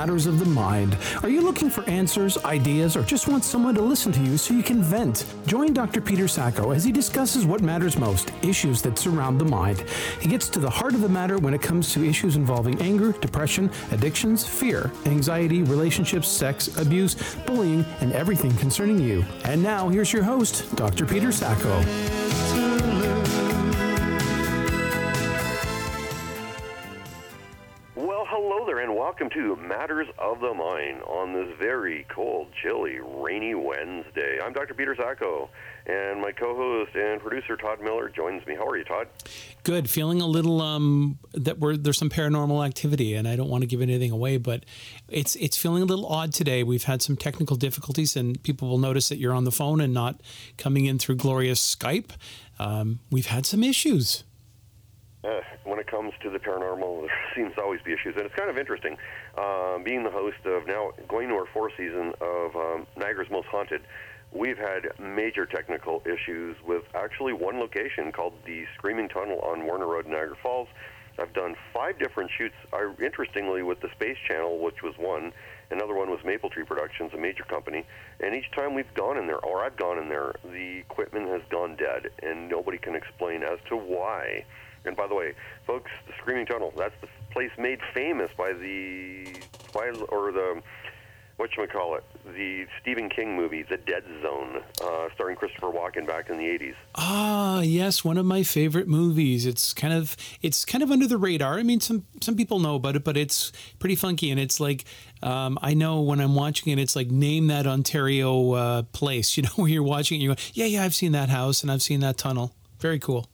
Matters of the Mind. Are you looking for answers, ideas, or just want someone to listen to you so you can vent? Join Dr. Peter Sacco as he discusses what matters most issues that surround the mind. He gets to the heart of the matter when it comes to issues involving anger, depression, addictions, fear, anxiety, relationships, sex, abuse, bullying, and everything concerning you. And now, here's your host, Dr. Peter Sacco. Welcome to Matters of the Mind on this very cold, chilly, rainy Wednesday. I'm Dr. Peter Sacco, and my co-host and producer Todd Miller joins me. How are you, Todd? Good. Feeling a little um, that we're, there's some paranormal activity, and I don't want to give anything away, but it's it's feeling a little odd today. We've had some technical difficulties, and people will notice that you're on the phone and not coming in through glorious Skype. Um, we've had some issues uh, when it comes to the paranormal, there seems to always be issues, and it's kind of interesting. Um, being the host of now going to our fourth season of um, Niagara's Most Haunted, we've had major technical issues with actually one location called the Screaming Tunnel on Warner Road, Niagara Falls. I've done five different shoots. I, interestingly, with the Space Channel, which was one. Another one was Maple Tree Productions, a major company. And each time we've gone in there, or I've gone in there, the equipment has gone dead, and nobody can explain as to why. And by the way, folks, the Screaming Tunnel, that's the place made famous by the or the what you call it, the Stephen King movie, The Dead Zone, uh, starring Christopher Walken back in the '80s. Ah, yes, one of my favorite movies. It's kind of it's kind of under the radar. I mean, some some people know about it, but it's pretty funky, and it's like um, I know when I'm watching it, it's like name that Ontario uh, place. You know, where you're watching it, you go, yeah, yeah, I've seen that house and I've seen that tunnel. Very cool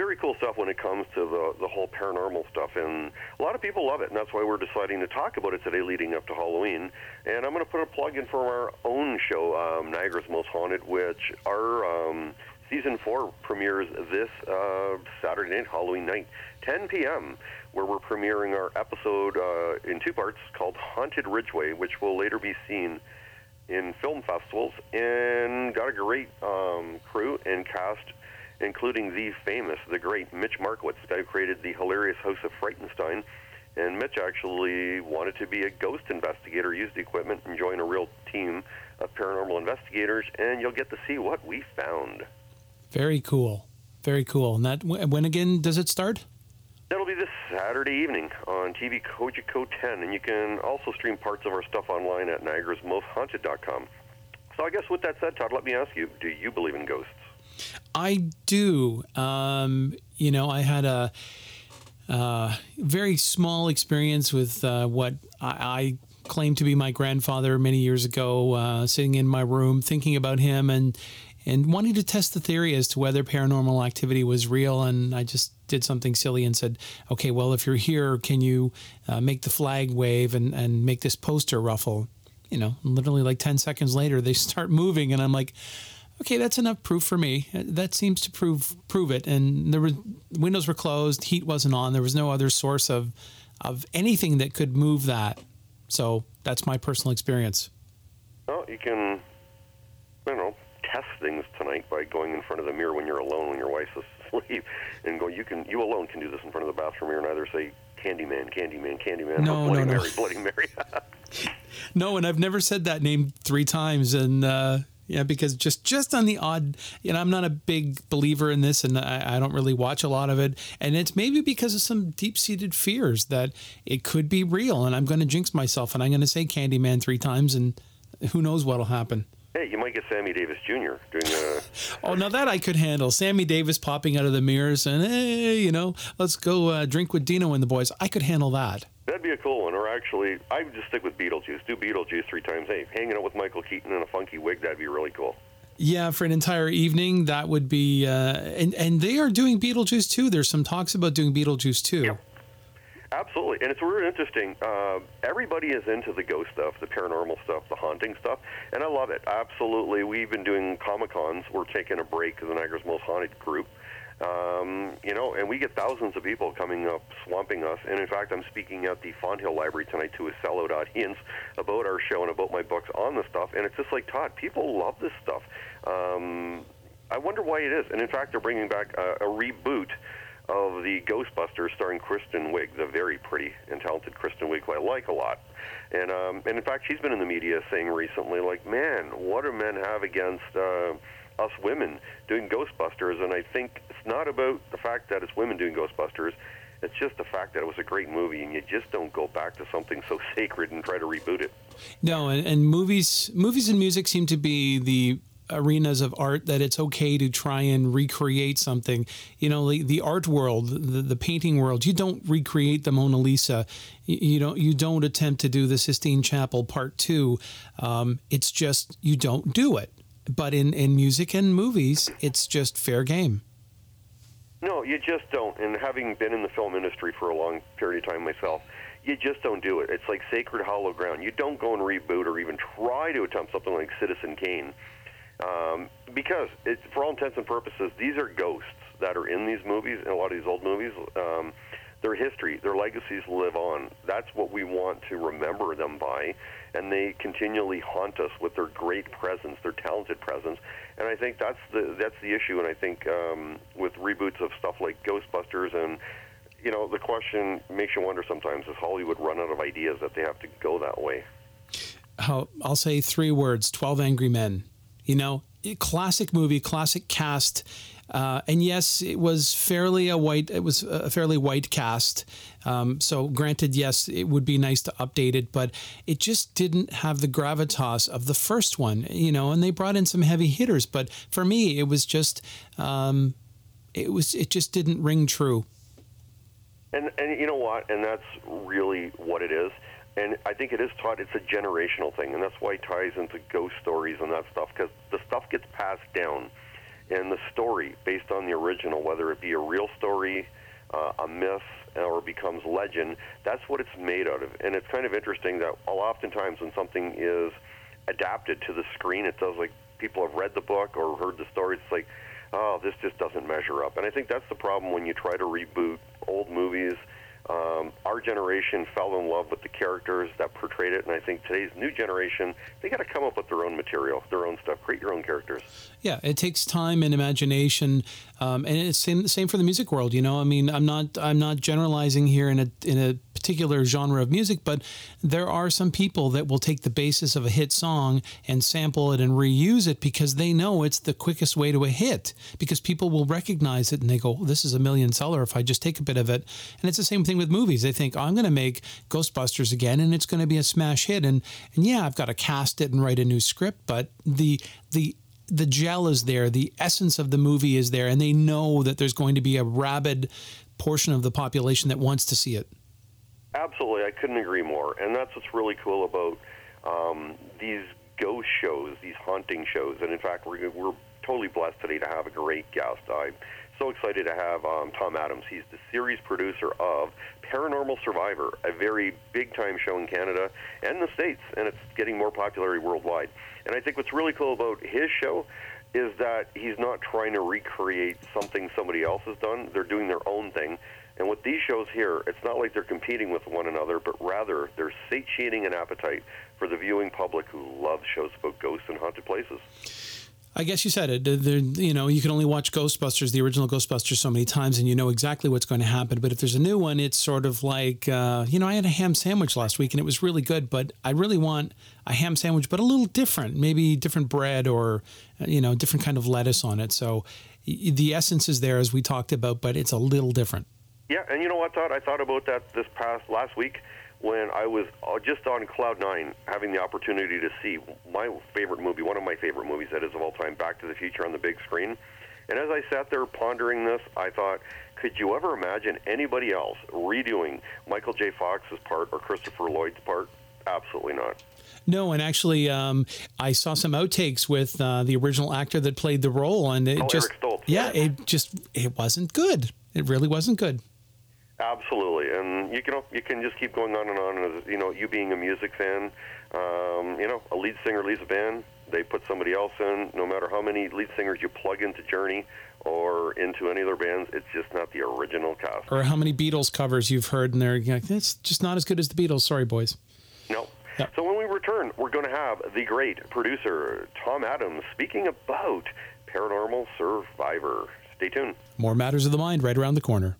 very cool when it comes to the the whole paranormal stuff, and a lot of people love it, and that's why we're deciding to talk about it today, leading up to Halloween. And I'm going to put a plug in for our own show, um, Niagara's Most Haunted, which our um, season four premieres this uh, Saturday night, Halloween night, 10 p.m., where we're premiering our episode uh, in two parts called Haunted Ridgeway, which will later be seen in film festivals, and got a great um, crew and cast including the famous, the great Mitch Markowitz, the guy who created the hilarious House of Frightenstein. And Mitch actually wanted to be a ghost investigator, use the equipment, and join a real team of paranormal investigators, and you'll get to see what we found. Very cool. Very cool. And that when again does it start? That'll be this Saturday evening on TV Cogeco 10, and you can also stream parts of our stuff online at niagarasmosthaunted.com. So I guess with that said, Todd, let me ask you, do you believe in ghosts? I do. Um, you know, I had a uh, very small experience with uh, what I, I claimed to be my grandfather many years ago, uh, sitting in my room thinking about him and and wanting to test the theory as to whether paranormal activity was real. And I just did something silly and said, "Okay, well, if you're here, can you uh, make the flag wave and and make this poster ruffle?" You know, literally like ten seconds later, they start moving, and I'm like okay, that's enough proof for me. That seems to prove prove it. And there the windows were closed, heat wasn't on. There was no other source of of anything that could move that. So that's my personal experience. Well, you can, you know, test things tonight by going in front of the mirror when you're alone when your wife's asleep, and go. You can, you alone can do this in front of the bathroom mirror and either say Candyman, Candyman, Candyman, no, Bloody no, Mary, no. Bloody Mary. no, and I've never said that name three times, and uh, yeah, because just just on the odd, you know, I'm not a big believer in this, and I, I don't really watch a lot of it. And it's maybe because of some deep seated fears that it could be real, and I'm going to jinx myself, and I'm going to say Candyman three times, and who knows what'll happen. Hey, you might get Sammy Davis Jr. doing a. oh, now that I could handle. Sammy Davis popping out of the mirrors and hey, you know, let's go uh, drink with Dino and the boys. I could handle that. That'd be a cool one. Or actually, I would just stick with Beetlejuice. Do Beetlejuice three times. Hey, hanging out with Michael Keaton in a funky wig, that'd be really cool. Yeah, for an entire evening, that would be. Uh, and and they are doing Beetlejuice too. There's some talks about doing Beetlejuice too. Yep. Absolutely, and it's really interesting. Uh, everybody is into the ghost stuff, the paranormal stuff, the haunting stuff, and I love it. Absolutely, we've been doing comic cons. We're taking a break, the Niagara's Most Haunted group, um, you know, and we get thousands of people coming up, swamping us. And in fact, I'm speaking at the Fonthill Library tonight to a sellout audience about our show and about my books on the stuff. And it's just like Todd, people love this stuff. Um, I wonder why it is. And in fact, they're bringing back a, a reboot of the Ghostbusters starring Kristen Wiig, the very pretty and talented Kristen Wiig, who I like a lot. And um, and in fact, she's been in the media saying recently, like, man, what do men have against uh, us women doing Ghostbusters? And I think it's not about the fact that it's women doing Ghostbusters. It's just the fact that it was a great movie, and you just don't go back to something so sacred and try to reboot it. No, and, and movies, movies and music seem to be the arenas of art that it's okay to try and recreate something. You know, the, the art world, the, the painting world, you don't recreate the Mona Lisa. You, you don't you don't attempt to do the Sistine Chapel Part Two. Um, it's just you don't do it. But in, in music and movies, it's just fair game. No, you just don't. And having been in the film industry for a long period of time myself, you just don't do it. It's like sacred hollow ground. You don't go and reboot or even try to attempt something like Citizen Kane um, because, it, for all intents and purposes, these are ghosts that are in these movies, and a lot of these old movies. Um, their history, their legacies live on. That's what we want to remember them by, and they continually haunt us with their great presence, their talented presence. And I think that's the that's the issue. And I think um, with reboots of stuff like Ghostbusters and you know, the question makes you wonder sometimes: Does Hollywood run out of ideas that they have to go that way? I'll say three words: Twelve Angry Men. You know, classic movie, classic cast. Uh, and yes, it was fairly a white. It was a fairly white cast. Um, so, granted, yes, it would be nice to update it, but it just didn't have the gravitas of the first one. You know, and they brought in some heavy hitters, but for me, it was just, um, it was, it just didn't ring true. And and you know what? And that's really what it is and I think it is Todd. It's a generational thing, and that's why it ties into ghost stories and that stuff because the stuff gets passed down, and the story based on the original, whether it be a real story, uh, a myth, or becomes legend, that's what it's made out of. And it's kind of interesting that oftentimes when something is adapted to the screen, it does like people have read the book or heard the story. It's like, oh, this just doesn't measure up. And I think that's the problem when you try to reboot old movies um, our generation fell in love with the characters that portrayed it, and I think today's new generation they got to come up with their own material, their own stuff, create your own characters. Yeah, it takes time and imagination, um, and it's same same for the music world. You know, I mean, I'm not I'm not generalizing here in a in a particular genre of music, but there are some people that will take the basis of a hit song and sample it and reuse it because they know it's the quickest way to a hit because people will recognize it and they go, this is a million seller if I just take a bit of it. And it's the same thing with movies. They think, oh, I'm going to make Ghostbusters again and it's going to be a smash hit. And, and yeah, I've got to cast it and write a new script, but the, the, the gel is there, the essence of the movie is there, and they know that there's going to be a rabid portion of the population that wants to see it. Absolutely, I couldn't agree more. And that's what's really cool about um, these ghost shows, these haunting shows. And in fact, we're, we're totally blessed today to have a great guest. I'm so excited to have um, Tom Adams. He's the series producer of Paranormal Survivor, a very big time show in Canada and the States, and it's getting more popularity worldwide. And I think what's really cool about his show is that he's not trying to recreate something somebody else has done. They're doing their own thing. And with these shows here, it's not like they're competing with one another, but rather they're satiating an appetite for the viewing public who love shows about ghosts and haunted places. I guess you said it. You know, you can only watch Ghostbusters, the original Ghostbusters, so many times, and you know exactly what's going to happen. But if there's a new one, it's sort of like, uh, you know, I had a ham sandwich last week, and it was really good. But I really want a ham sandwich, but a little different, maybe different bread or, you know, different kind of lettuce on it. So the essence is there, as we talked about, but it's a little different. Yeah, and you know what, Todd? I thought about that this past last week when I was uh, just on cloud nine, having the opportunity to see my favorite movie, one of my favorite movies that is of all time, Back to the Future on the big screen. And as I sat there pondering this, I thought, could you ever imagine anybody else redoing Michael J. Fox's part or Christopher Lloyd's part? Absolutely not. No, and actually, um, I saw some outtakes with uh, the original actor that played the role, and it oh, just yeah, it just it wasn't good. It really wasn't good. Absolutely, and you can you can just keep going on and on. As you know, you being a music fan, um, you know, a lead singer leaves a band, they put somebody else in. No matter how many lead singers you plug into Journey or into any other bands, it's just not the original cast. Or how many Beatles covers you've heard, and they're like, it's just not as good as the Beatles. Sorry, boys. No. Yep. So when we return, we're going to have the great producer Tom Adams speaking about Paranormal Survivor. Stay tuned. More Matters of the Mind right around the corner.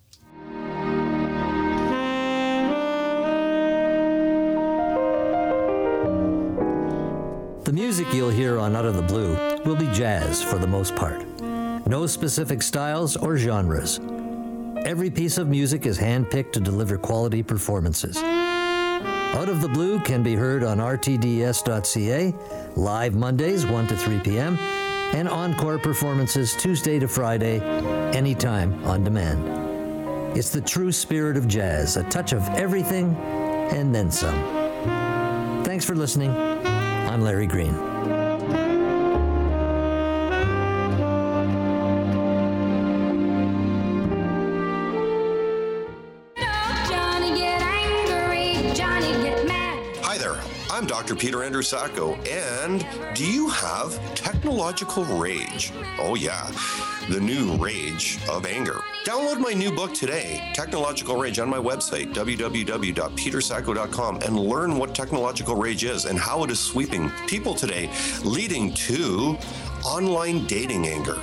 The music you'll hear on Out of the Blue will be jazz for the most part. No specific styles or genres. Every piece of music is handpicked to deliver quality performances. Out of the Blue can be heard on rtds.ca, live Mondays 1 to 3 p.m., and encore performances Tuesday to Friday, anytime on demand. It's the true spirit of jazz, a touch of everything and then some. Thanks for listening. Larry Green. I'm Dr. Peter Andrew Sacco, and do you have technological rage? Oh, yeah, the new rage of anger. Download my new book today, Technological Rage, on my website, www.petersacco.com, and learn what technological rage is and how it is sweeping people today, leading to online dating anger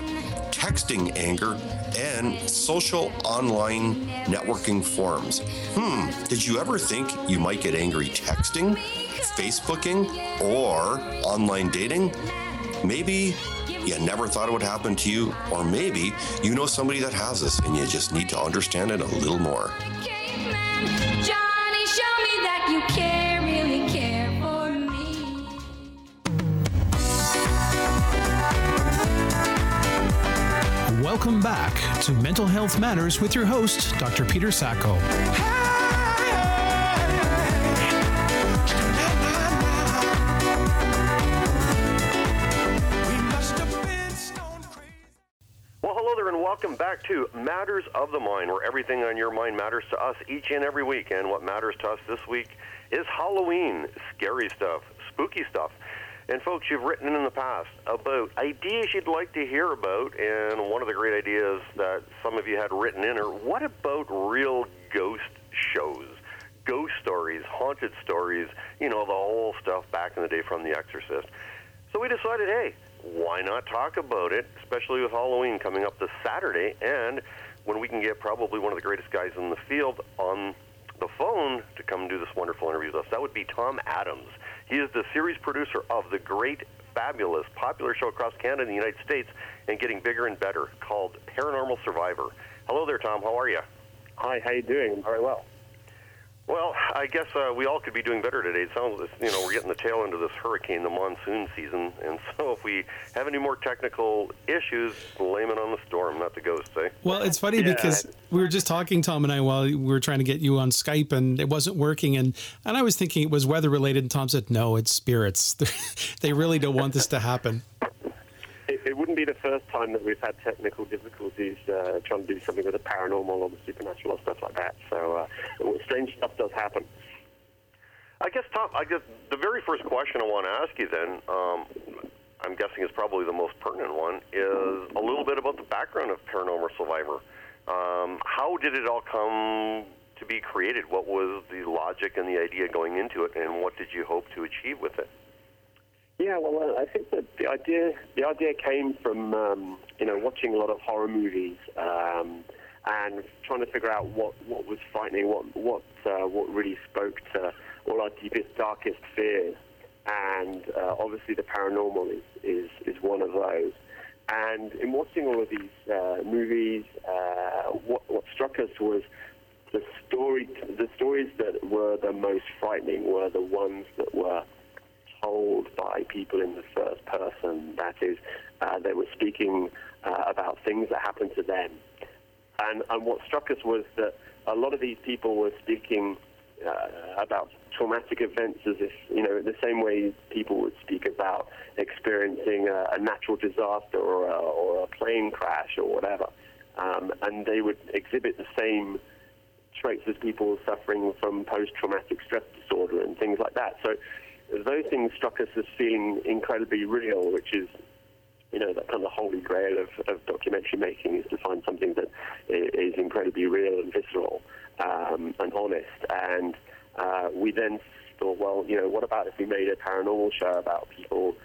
texting anger, and social online networking forums. Hmm, did you ever think you might get angry texting, Facebooking, or online dating? Maybe you never thought it would happen to you, or maybe you know somebody that has this and you just need to understand it a little more. Johnny, show me that you care, really care for me. Welcome back to Mental Health Matters with your host, Dr. Peter Sacco. Matters of the Mind, where everything on your mind matters to us each and every week. And what matters to us this week is Halloween, scary stuff, spooky stuff. And folks, you've written in the past about ideas you'd like to hear about, and one of the great ideas that some of you had written in are what about real ghost shows? Ghost stories, haunted stories, you know, the whole stuff back in the day from The Exorcist. So we decided, hey, why not talk about it, especially with Halloween coming up this Saturday, and when we can get probably one of the greatest guys in the field on the phone to come do this wonderful interview with us. That would be Tom Adams. He is the series producer of the great, fabulous, popular show across Canada and the United States, and getting bigger and better, called Paranormal Survivor. Hello there, Tom. How are you? Hi, how you doing? Very well. Well, I guess uh, we all could be doing better today. It sounds, you know, we're getting the tail end of this hurricane, the monsoon season, and so if we have any more technical issues, blame it on the storm, not the ghosts, eh? Well, it's funny Yeah. because we were just talking, Tom and I, while we were trying to get you on Skype, and it wasn't working, and and I was thinking it was weather related, and Tom said, "No, it's spirits. they really don't want this to happen." Be the first time that we've had technical difficulties uh, trying to do something with the paranormal or the supernatural or stuff like that. So uh, strange stuff does happen. I guess, Tom, I guess the very first question I want to ask you then, um, I'm guessing is probably the most pertinent one, is a little bit about the background of Paranormal Survivor. Um, how did it all come to be created? What was the logic and the idea going into it, and what did you hope to achieve with it? Yeah, well, I think that the idea the idea came from um, you know watching a lot of horror movies um, and trying to figure out what, what was frightening, what what uh, what really spoke to all our deepest, darkest fears, and uh, obviously the paranormal is, is is one of those. And in watching all of these uh, movies, uh, what what struck us was the story the stories that were the most frightening were the ones that were told by people in the first person. That is, uh, they were speaking uh, about things that happened to them. And, and what struck us was that a lot of these people were speaking uh, about traumatic events as if, you know, the same way people would speak about experiencing a, a natural disaster or a, or a plane crash or whatever. Um, and they would exhibit the same traits as people suffering from post-traumatic stress disorder and things like that. So those things struck us as feeling incredibly real, which is, you know, that kind of the holy grail of, of documentary making is to find something that is incredibly real and visceral um, and honest. And uh, we then thought, well, you know, what about if we made a paranormal show about people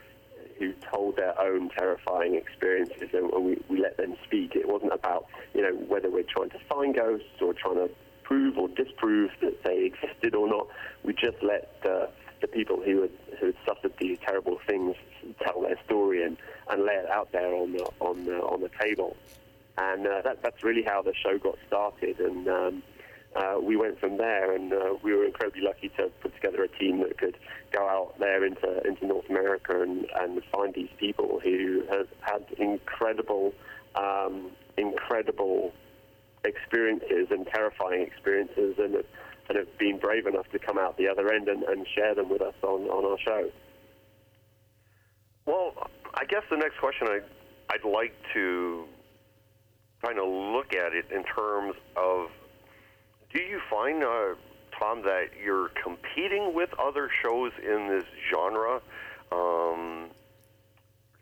who told their own terrifying experiences, and we, we let them speak. It wasn't about you know whether we're trying to find ghosts or trying to prove or disprove that they existed or not. We just let uh, the people who had, who had suffered these terrible things tell their story and, and lay it out there on the on the, on the table. And uh, that, that's really how the show got started. And um, uh, we went from there, and uh, we were incredibly lucky to put together a team that could go out there into into North America and, and find these people who have had incredible, um, incredible experiences and terrifying experiences, and and have been brave enough to come out the other end and, and share them with us on, on our show. Well, I guess the next question I, I'd like to kind of look at it in terms of do you find, uh, Tom, that you're competing with other shows in this genre? Um,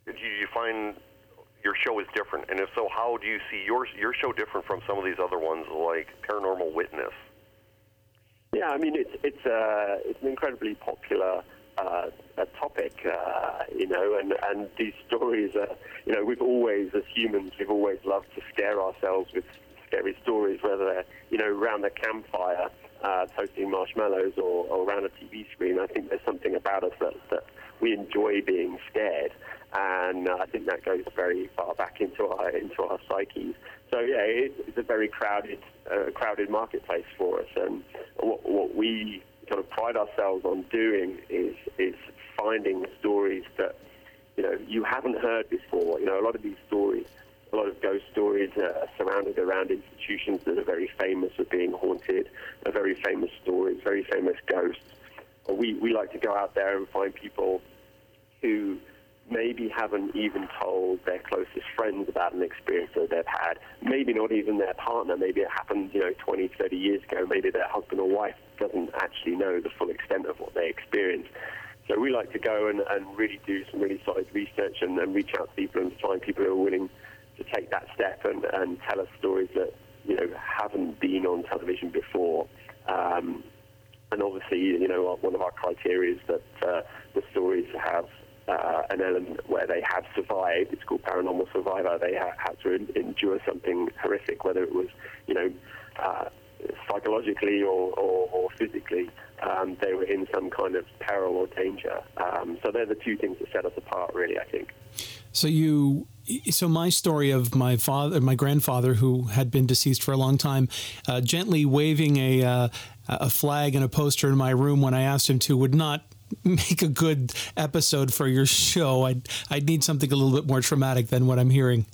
do you find your show is different? And if so, how do you see your your show different from some of these other ones like Paranormal Witness? Yeah, I mean it's it's uh, it's an incredibly popular uh, a topic, uh, you know, and and these stories are, you know, we've always as humans we've always loved to scare ourselves with scary stories, whether they're you know around the campfire uh, toasting marshmallows or, or around a TV screen. I think there's something about us that, that we enjoy being scared, and uh, I think that goes very far back into our into our psyches. So yeah, it, it's a very crowded uh, crowded marketplace for us, and what, what we kind of pride ourselves on doing is is finding stories that you know you haven't heard before. You know, a lot of these stories, a lot of ghost stories are surrounded around institutions that are very famous for being haunted, are very famous stories, very famous ghosts. We we like to go out there and find people who maybe haven't even told their closest friends about an experience that they've had. Maybe not even their partner. Maybe it happened, you know, 20, 30 years ago. Maybe their husband or wife doesn't actually know the full extent of what they experienced. So we like to go and, and really do some really solid research and, and reach out to people and find people who are willing to take that step and, and tell us stories that, you know, haven't been on television before. Um, and obviously, you know, one of our criteria is that uh, the stories have uh, an element where they have survived. It's called paranormal survivor. They ha- had to en- endure something horrific, whether it was, you know, uh, psychologically or, or, or physically. Um, they were in some kind of peril or danger. Um, so they're the two things that set us apart, really. I think. So you, so my story of my father, my grandfather, who had been deceased for a long time, uh, gently waving a uh, a flag and a poster in my room when I asked him to, would not make a good episode for your show. I'd I'd need something a little bit more traumatic than what I'm hearing.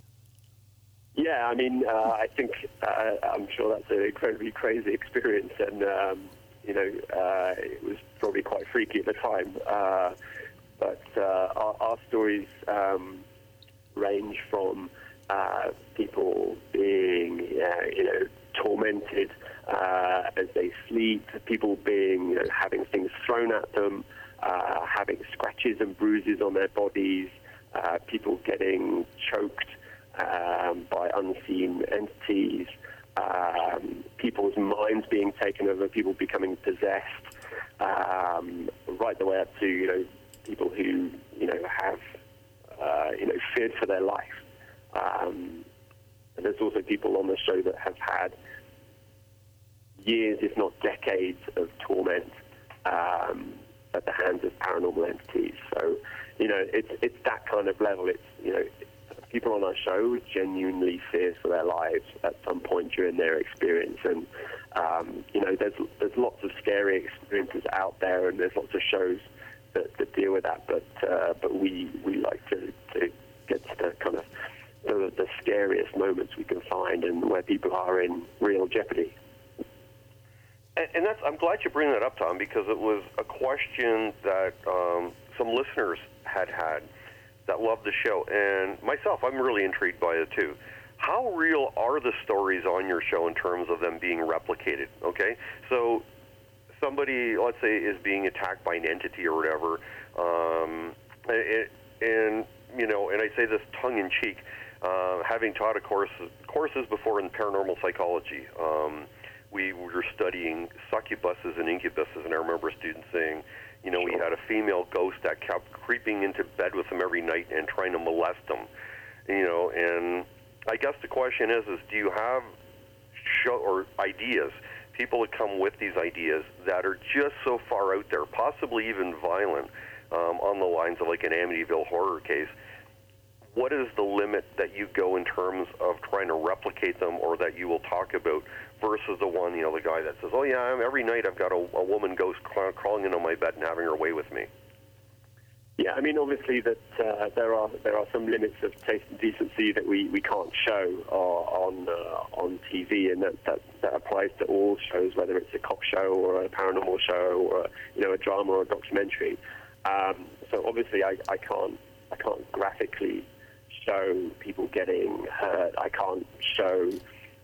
Yeah, I mean, uh, I think uh, I'm sure that's an incredibly crazy experience, and um, you know, uh, it was probably quite freaky at the time. Uh, but uh, our, our stories um, range from uh, people being, you know, tormented as they sleep, people being, you know, having things thrown at them, having scratches and bruises on their bodies, people getting choked um, by unseen entities, um, people's minds being taken over, people becoming possessed, um, right the way up to you know people who you know have uh, you know feared for their life. Um, and there's also people on the show that have had years, if not decades, of torment um, at the hands of paranormal entities. So, you know, it's it's that kind of level. It's you know, people on our show genuinely fear for their lives at some point during their experience. And um, you know, there's there's lots of scary experiences out there, and there's lots of shows that, that deal with that. But uh, but we we like to, to get to the kind of the, the scariest moments we can find, and where people are in real jeopardy. And, that's I'm glad you bring that up, Tom, because it was a question that um, some listeners had had that loved the show, and myself, I'm really intrigued by it too. How real are the stories on your show in terms of them being replicated? Okay, so somebody, let's say, is being attacked by an entity or whatever, um, and, and you know, and I say this tongue in cheek, uh, having taught a course courses before in paranormal psychology. Um, we were studying succubuses and incubuses, and I remember a student saying, you know, we had a female ghost that kept creeping into bed with him every night and trying to molest him. You know, and I guess the question is, is do you have show or ideas? People that come with these ideas that are just so far out there, possibly even violent, um, on the lines of like an Amityville horror case. What is the limit that you go in terms of trying to replicate them, or that you will talk about, versus the one, you know, the guy that says, "Oh yeah, I'm, every night I've got a, a woman ghost craw- crawling into my bed and having her way with me." Yeah, I mean, obviously that uh, there are there are some limits of taste and decency that we, we can't show uh, on uh, on TV, and that, that that applies to all shows, whether it's a cop show or a paranormal show or you know a drama or a documentary. Um, so obviously, I, I can't I can't graphically show people getting hurt. I can't show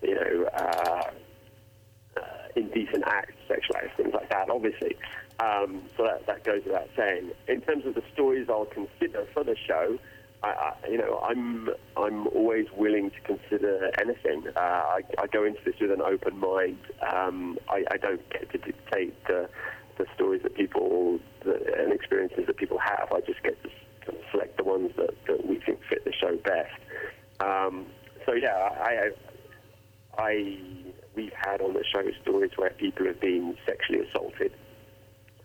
you know. Indecent acts, sexual acts, things like that, obviously. Um, so that, that goes without saying. In terms of the stories I'll consider for the show, I, I, you know, I'm I'm always willing to consider anything. Uh, I, I go into this with an open mind. Um, I, I don't get to dictate the, the stories that people the, and experiences that people have. I just get to s- select the ones that, that we think fit the show best. Um, so yeah, I, I we've had on the show stories where people have been sexually assaulted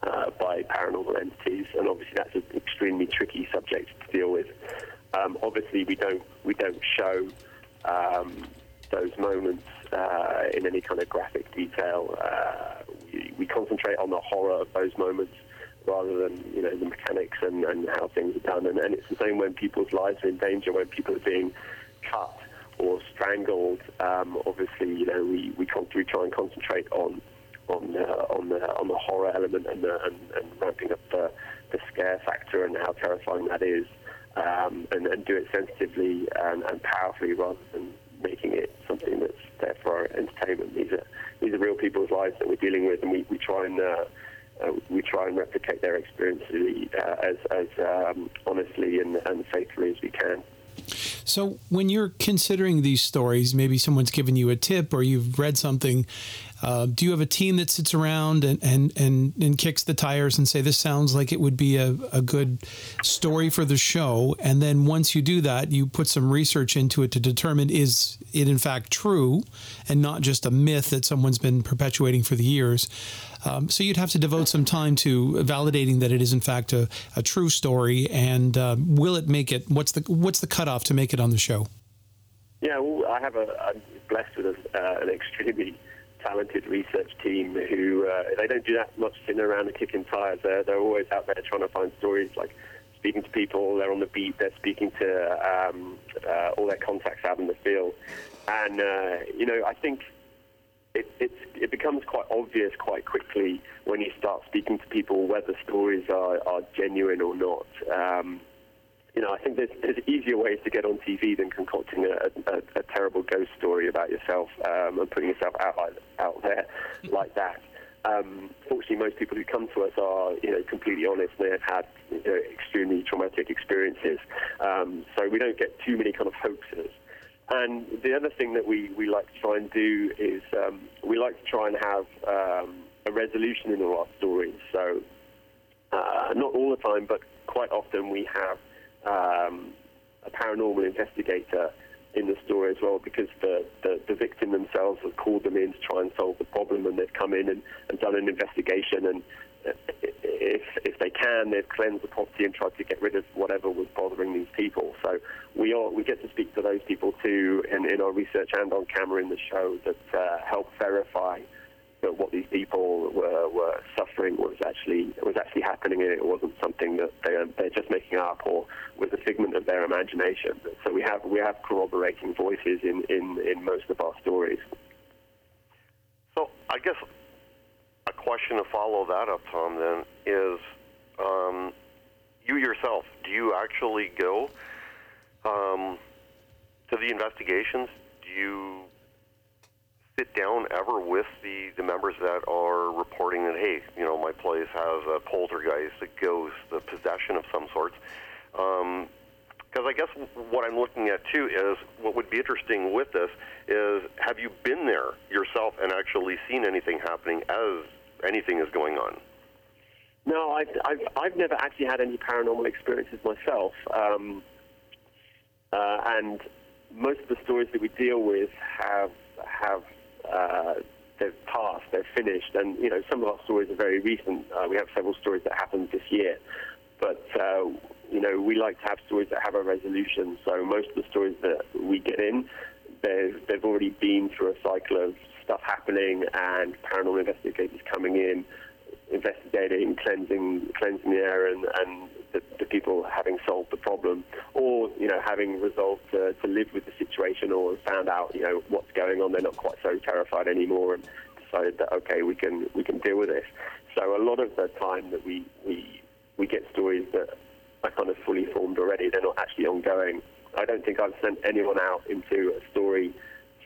uh, by paranormal entities, and obviously that's an extremely tricky subject to deal with. Um, obviously, we don't we don't show um, those moments uh, in any kind of graphic detail. Uh, we, we concentrate on the horror of those moments rather than you know the mechanics and, and how things are done. And, and it's the same when people's lives are in danger, when people are being cut or strangled. Um, obviously, you know we we, try and concentrate on on uh, on the on the horror element and, the, and, and ramping up the, the scare factor and how terrifying that is, um, and, and do it sensitively and, and powerfully rather than making it something that's there for our entertainment. These are these are real people's lives that we're dealing with, and we, we try and uh, uh, we try and replicate their experiences uh, as as um, honestly and, and faithfully as we can. So, when you're considering these stories, maybe someone's given you a tip or you've read something. Uh, do you have a team that sits around and, and, and, and kicks the tires and say, This sounds like it would be a, a good story for the show? And then once you do that, you put some research into it to determine is it in fact true and not just a myth that someone's been perpetuating for the years? Um, so you'd have to devote some time to validating that it is in fact a, a true story, and uh, will it make it? What's the what's the cutoff to make it on the show? Yeah, well, I have a I'm blessed with a, uh, an extremely talented research team who uh, they don't do that much sitting around and kicking tires. They're they're always out there trying to find stories, like speaking to people. They're on the beat. They're speaking to um, uh, all their contacts out in the field, and uh, you know I think it, it's, it becomes quite obvious quite quickly when you start speaking to people whether stories are, are genuine or not. Um, you know, I think there's, there's easier ways to get on TV than concocting a, a, a terrible ghost story about yourself um, and putting yourself out like, out there like that. Um, fortunately, most people who come to us are, you know, completely honest. and They have had you know, extremely traumatic experiences, um, so we don't get too many kind of hoaxes. And the other thing that we, we like to try and do is um, we like to try and have um, a resolution in all our stories. So uh, not all the time, but quite often we have um, a paranormal investigator in the story as well because the, the, the victim themselves have called them in to try and solve the problem and they've come in and, and done an investigation and if, if they can, they've cleansed the property and tried to get rid of whatever was bothering these people. So we are, we get to speak to those people too in, in our research and on camera in the show that uh, help verify that what these people were, were suffering was actually was actually happening and it wasn't something that they, they're just making up or was a figment of their imagination. So we have we have corroborating voices in, in, in most of our stories. So I guess a question to follow that up, Tom, then is um, you yourself. Do you actually go um, to the investigations? Do you sit down ever with the, the members that are reporting that, hey, you know, my place has a poltergeist, a ghost, a possession of some sort? Because I guess what I'm looking at too is what would be interesting with this is have you been there yourself and actually seen anything happening as anything is going on? No, I've, I've, I've never actually had any paranormal experiences myself. Um, uh, and most of the stories that we deal with have, have uh, they've passed, they're finished. And, you know, some of our stories are very recent. Uh, we have several stories that happened this year. But, uh, you know, we like to have stories that have a resolution. So most of the stories that we get in, they've, they've already been through a cycle of stuff happening and paranormal investigators coming in, investigating, cleansing, cleansing the air, and, and the, the people having solved the problem, or you know having resolved to, to live with the situation, or found out you know what's going on. They're not quite so terrified anymore, and decided that okay, we can we can deal with this. So a lot of the time that we we we get stories that are kind of fully formed already. They're not actually ongoing. I don't think I've sent anyone out into a story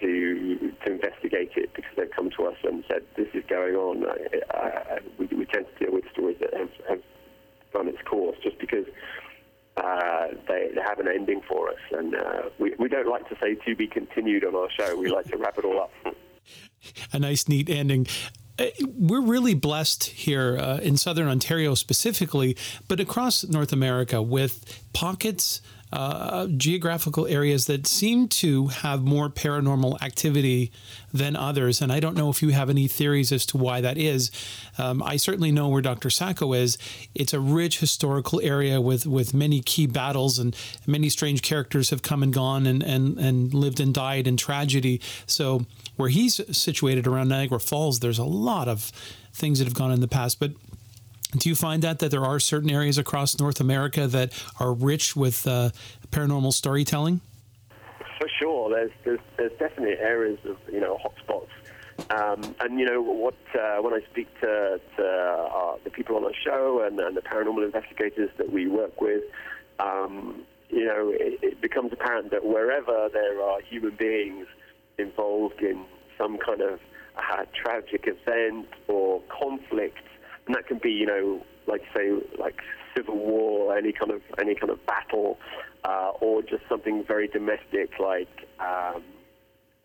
to to investigate it because they've come to us and said this is going on. Uh, uh, we, we tend to deal with stories that have, have run its course just because uh, they, they have an ending for us, and uh, we we don't like to say to be continued on our show. We like to wrap it all up. A nice, neat ending uh, we're really blessed here uh, in southern Ontario specifically, but across North America with pockets uh, geographical areas that seem to have more paranormal activity than others. And I don't know if you have any theories as to why that is. Um, I certainly know where Dr. Sacco is. It's a rich historical area with, with many key battles, and many strange characters have come and gone and, and, and lived and died in tragedy. So, where he's situated around Niagara Falls, there's a lot of things that have gone in the past. But do you find that that there are certain areas across North America that are rich with uh, paranormal storytelling? For sure, there's, there's there's definitely areas of you know hotspots, um, and you know what uh, when I speak to, to uh, the people on our show and, and, the paranormal investigators that we work with, um, you know it, it becomes apparent that wherever there are human beings involved in some kind of uh, tragic event or conflict and that can be, you know, like say, like civil war, any kind of any kind of battle, uh, or just something very domestic, like um,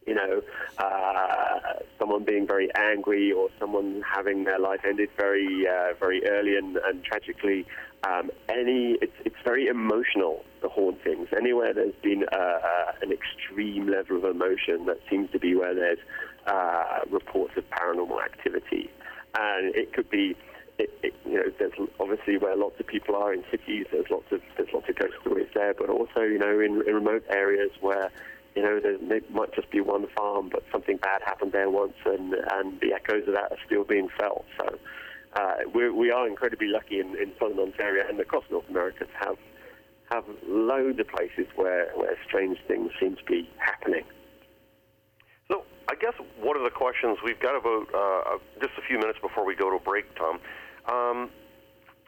you know, uh, someone being very angry or someone having their life ended very uh, very early and, and tragically. Um, any, it's, it's very emotional. The hauntings. Anywhere there's been uh, uh, an extreme level of emotion, that seems to be where there's uh, reports of paranormal activity and it could be it, it, you know, there's obviously where lots of people are in cities. There's lots of there's lots of ghost stories there, but also you know in, in remote areas where you know there might just be one farm, but something bad happened there once, and and the echoes of that are still being felt. So uh, we we are incredibly lucky in, in southern Ontario and across North America to have have loads of places where where strange things seem to be happening. So I guess one of the questions we've got about uh, just a few minutes before we go to a break, Tom, um,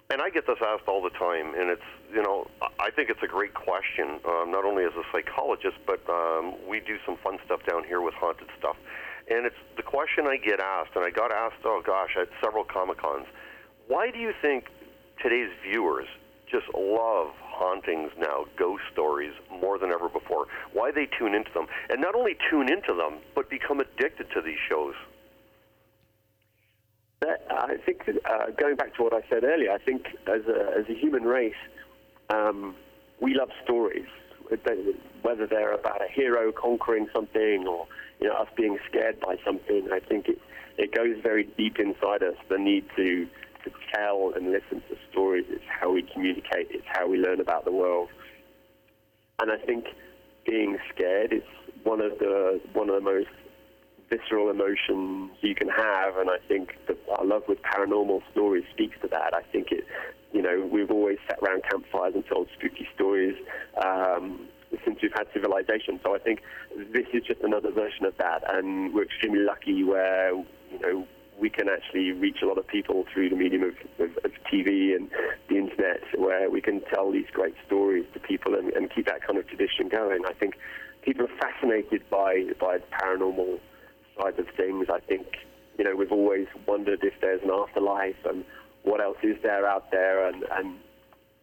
and I get this asked all the time, and it's you know I think it's a great question, um, not only as a psychologist, but um, we do some fun stuff down here with haunted stuff, and it's the question I get asked, and I got asked, oh gosh, at several comic cons, why do you think today's viewers just love hauntings now, ghost stories, more than ever before. Why they tune into them. And not only tune into them, but become addicted to these shows. I think, uh, going back to what I said earlier, I think as a, as a human race, um, we love stories, whether they're about a hero conquering something or you know us being scared by something. I think it it goes very deep inside us the need to to tell and listen to stories. It's how we communicate. It's how we learn about the world. And I think being scared is one of the one of the most visceral emotions you can have. And I think that our love with paranormal stories speaks to that. I think it, you know, we've always sat around campfires and told spooky stories. Um, since we've had civilization. So I think this is just another version of that, and we're extremely lucky where you know we can actually reach a lot of people through the medium of, of, of, TV and the internet, where we can tell these great stories to people and, and, keep that kind of tradition going. I think people are fascinated by by the paranormal side of things. I think you know we've always wondered if there's an afterlife and what else is there out there, and, and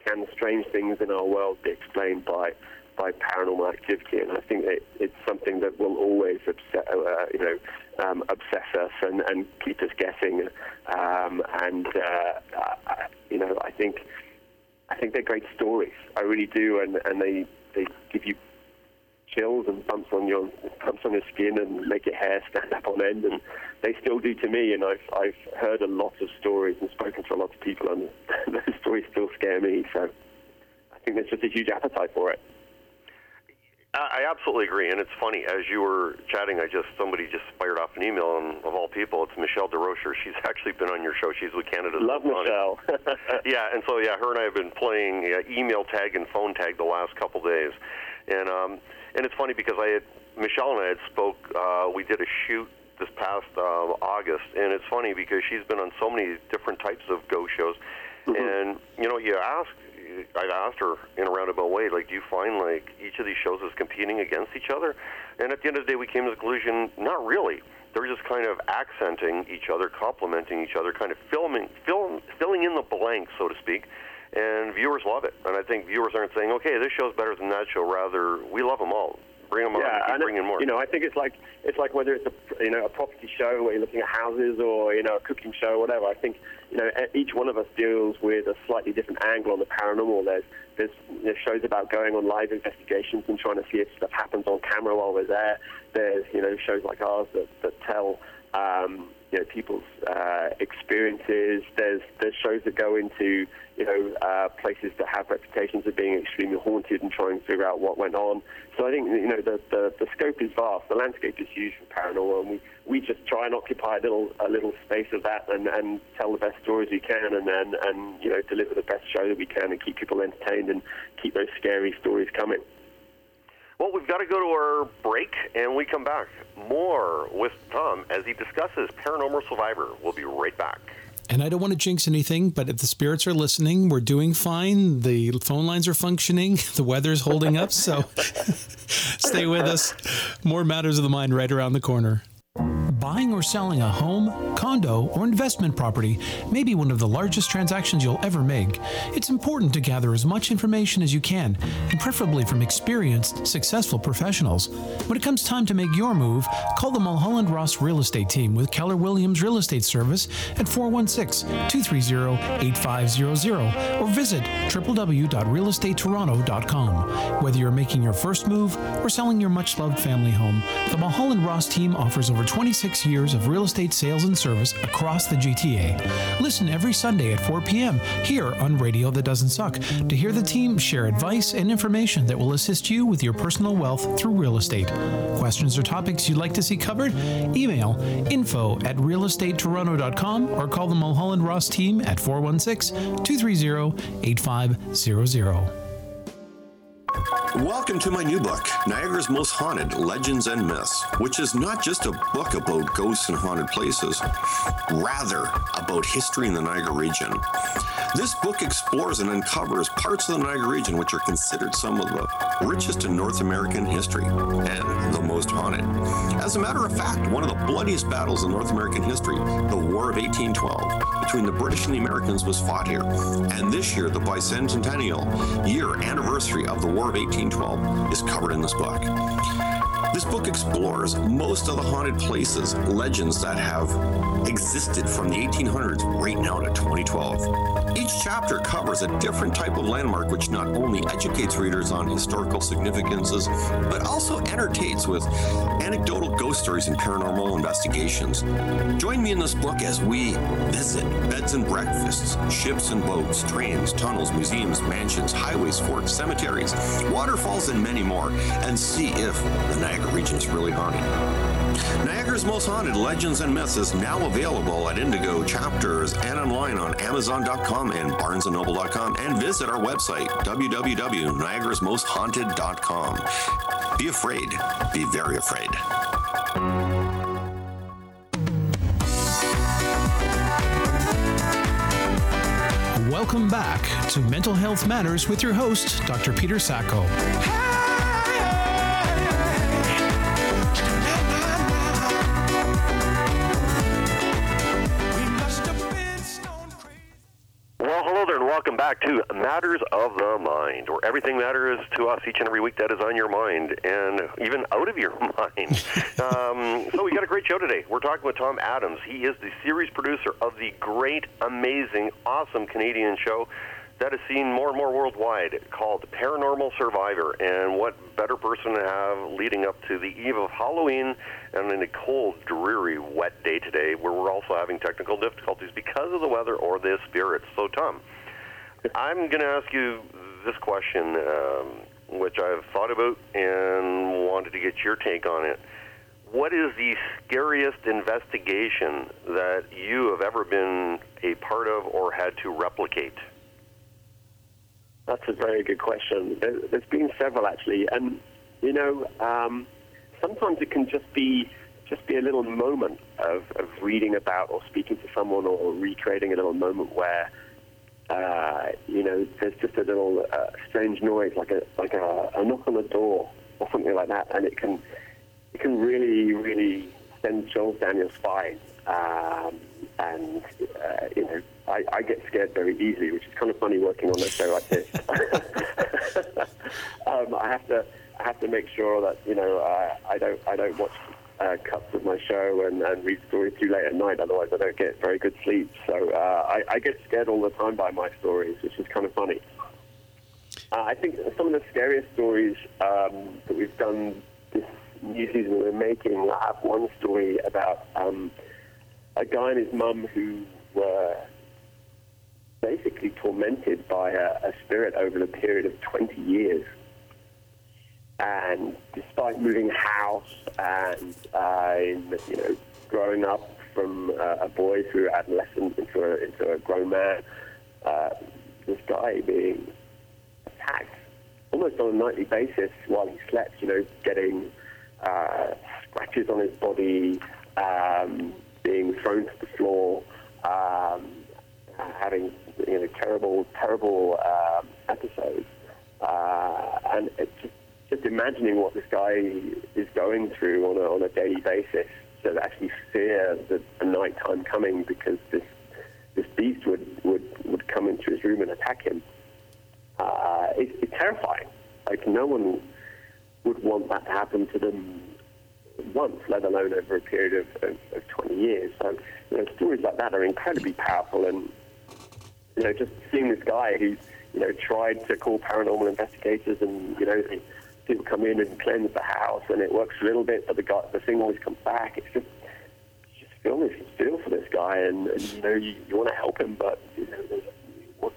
can strange things in our world be explained by by paranormal activity, and I think that it's something that will always obsess, uh, you know, um, obsess us and, and keep us guessing. Um, and uh, uh, you know, I think I think they're great stories. I really do, and, and they they give you chills and bumps on your bumps on your skin and make your hair stand up on end, and they still do to me. And I've I've heard a lot of stories and spoken to a lot of people, and those stories still scare me. So I think there's just a huge appetite for it. I absolutely agree, and it's funny. As you were chatting, I just somebody just fired off an email, and of all people, it's Michelle DeRocher. She's actually been on your show. She's with Canada's Love Michelle. yeah, and so yeah, her and I have been playing uh, email tag and phone tag the last couple days, and um, and it's funny because I had Michelle and I had spoke. Uh, we did a shoot this past uh, August, and it's funny because she's been on so many different types of go shows, mm-hmm. and you know, you ask I've asked her in a roundabout way, like, do you find like each of these shows is competing against each other? And at the end of the day, we came to the conclusion, not really. They're just kind of accenting each other, complementing each other, kind of filming, film, filling in the blanks, so to speak. And viewers love it. And I think viewers aren't saying, okay, this show's better than that show. Rather, we love them all. Bring them yeah, on, keep bringing more. You know, I think it's like it's like whether it's a you know a property show where you're looking at houses or you know a cooking show, or whatever. I think you know each one of us deals with a slightly different angle on the paranormal. There's there's you know, shows about going on live investigations and trying to see if stuff happens on camera while we're there. There's you know shows like ours that that tell. Um, you know people's uh, experiences. There's there's shows that go into you know uh, places that have reputations of being extremely haunted and trying to figure out what went on. So I think you know the the, the scope is vast. The landscape is huge for paranormal, and we, we just try and occupy a little a little space of that and, and tell the best stories we can, and, and and you know deliver the best show that we can, and keep people entertained and keep those scary stories coming. Well, we've got to go to our break, and we come back more with Tom as he discusses Paranormal Survivor. We'll be right back. And I don't want to jinx anything, but if the spirits are listening, we're doing fine. The phone lines are functioning. The weather's holding up. So stay with us. More matters of the mind right around the corner. Buying or selling a home, condo, or investment property may be one of the largest transactions you'll ever make. It's important to gather as much information as you can, and preferably from experienced, successful professionals. When it comes time to make your move, call the Mulholland Ross Real Estate Team with Keller Williams Real Estate Service at 416 230 8500 or visit www.realestatetoronto.com. Whether you're making your first move or selling your much loved family home, the Mulholland Ross team offers over 26 years of real estate sales and service across the GTA. Listen every Sunday at 4 p.m. here on Radio That Doesn't Suck to hear the team share advice and information that will assist you with your personal wealth through real estate. Questions or topics you'd like to see covered? Email info at realestatetoronto.com or call the Mulholland Ross team at 416 230 8500. Welcome to my new book, Niagara's Most Haunted Legends and Myths, which is not just a book about ghosts and haunted places, rather about history in the Niagara region. This book explores and uncovers parts of the Niagara region which are considered some of the richest in North American history and the most haunted. As a matter of fact, one of the bloodiest battles in North American history, the War of 1812, between the British and the Americans was fought here. And this year, the bicentennial year anniversary of the War of 1812 is covered in this book. This book explores most of the haunted places, legends that have existed from the 1800s right now to 2012. Each chapter covers a different type of landmark which not only educates readers on historical significances, but also entertains with anecdotal ghost stories and paranormal investigations. Join me in this book as we visit beds and breakfasts, ships and boats, trains, tunnels, museums, mansions, highways, forts, cemeteries, waterfalls, and many more, and see if the Niagara region is really haunted. Niagara's Most Haunted Legends and Myths is now available at Indigo Chapters and online on Amazon.com and BarnesandNoble.com and visit our website, www.niagarasmosthaunted.com. Be afraid. Be very afraid. Welcome back to Mental Health Matters with your host, Dr. Peter Sacco. Matters of the Mind, where everything matters to us each and every week that is on your mind and even out of your mind. um, so we got a great show today. We're talking with Tom Adams. He is the series producer of the great, amazing, awesome Canadian show that is seen more and more worldwide called Paranormal Survivor. And what better person to have leading up to the eve of Halloween and in a cold, dreary, wet day today where we're also having technical difficulties because of the weather or the spirits. So, Tom, I'm going to ask you this question, um, which I've thought about and wanted to get your take on it. What is the scariest investigation that you have ever been a part of or had to replicate? That's a very good question. There, there's been several actually, and you know, um, sometimes it can just be just be a little moment of, of reading about or speaking to someone or, recreating a little moment where uh, you know there's just a little uh, strange noise, like a like a, a knock on the door or something like that, and it can it can really really send chills down your spine. Um, and uh, you know, I, I, get scared very easily, which is kind of funny working on a show like this. um, I have to I have to make sure that you know uh, I don't I don't watch uh, cuts of my show and, and, read stories too late at night. Otherwise, I don't get very good sleep. So uh, I, I, get scared all the time by my stories, which is kind of funny. Uh, I think some of the scariest stories um, that we've done this new season we're making. I have one story about. Um, a guy and his mum who were basically tormented by a, a spirit over the period of 20 years. And despite moving house and uh, you know growing up from uh, a boy through adolescence into a, into a grown man, uh, this guy being attacked almost on a nightly basis while he slept. You know, getting uh, scratches on his body, um, being thrown to the floor, um, having you know terrible, terrible um, episodes, uh, and just just imagining what this guy is going through on a, on a daily basis, to actually fear the, the night time coming because this this beast would, would, would come into his room and attack him. Uh, it, it's terrifying. Like no one would want that to happen to them once, let alone over a period of, of, of 20 years. So, you know, stories like that are incredibly powerful. And, you know, just seeing this guy who's, you know, tried to call paranormal investigators and, you know, they, people come in and cleanse the house and it works a little bit, but the guy, the thing always comes back. It's just, just feel this, feel for this guy and, and you know, you, you want to help him, but, you know, what,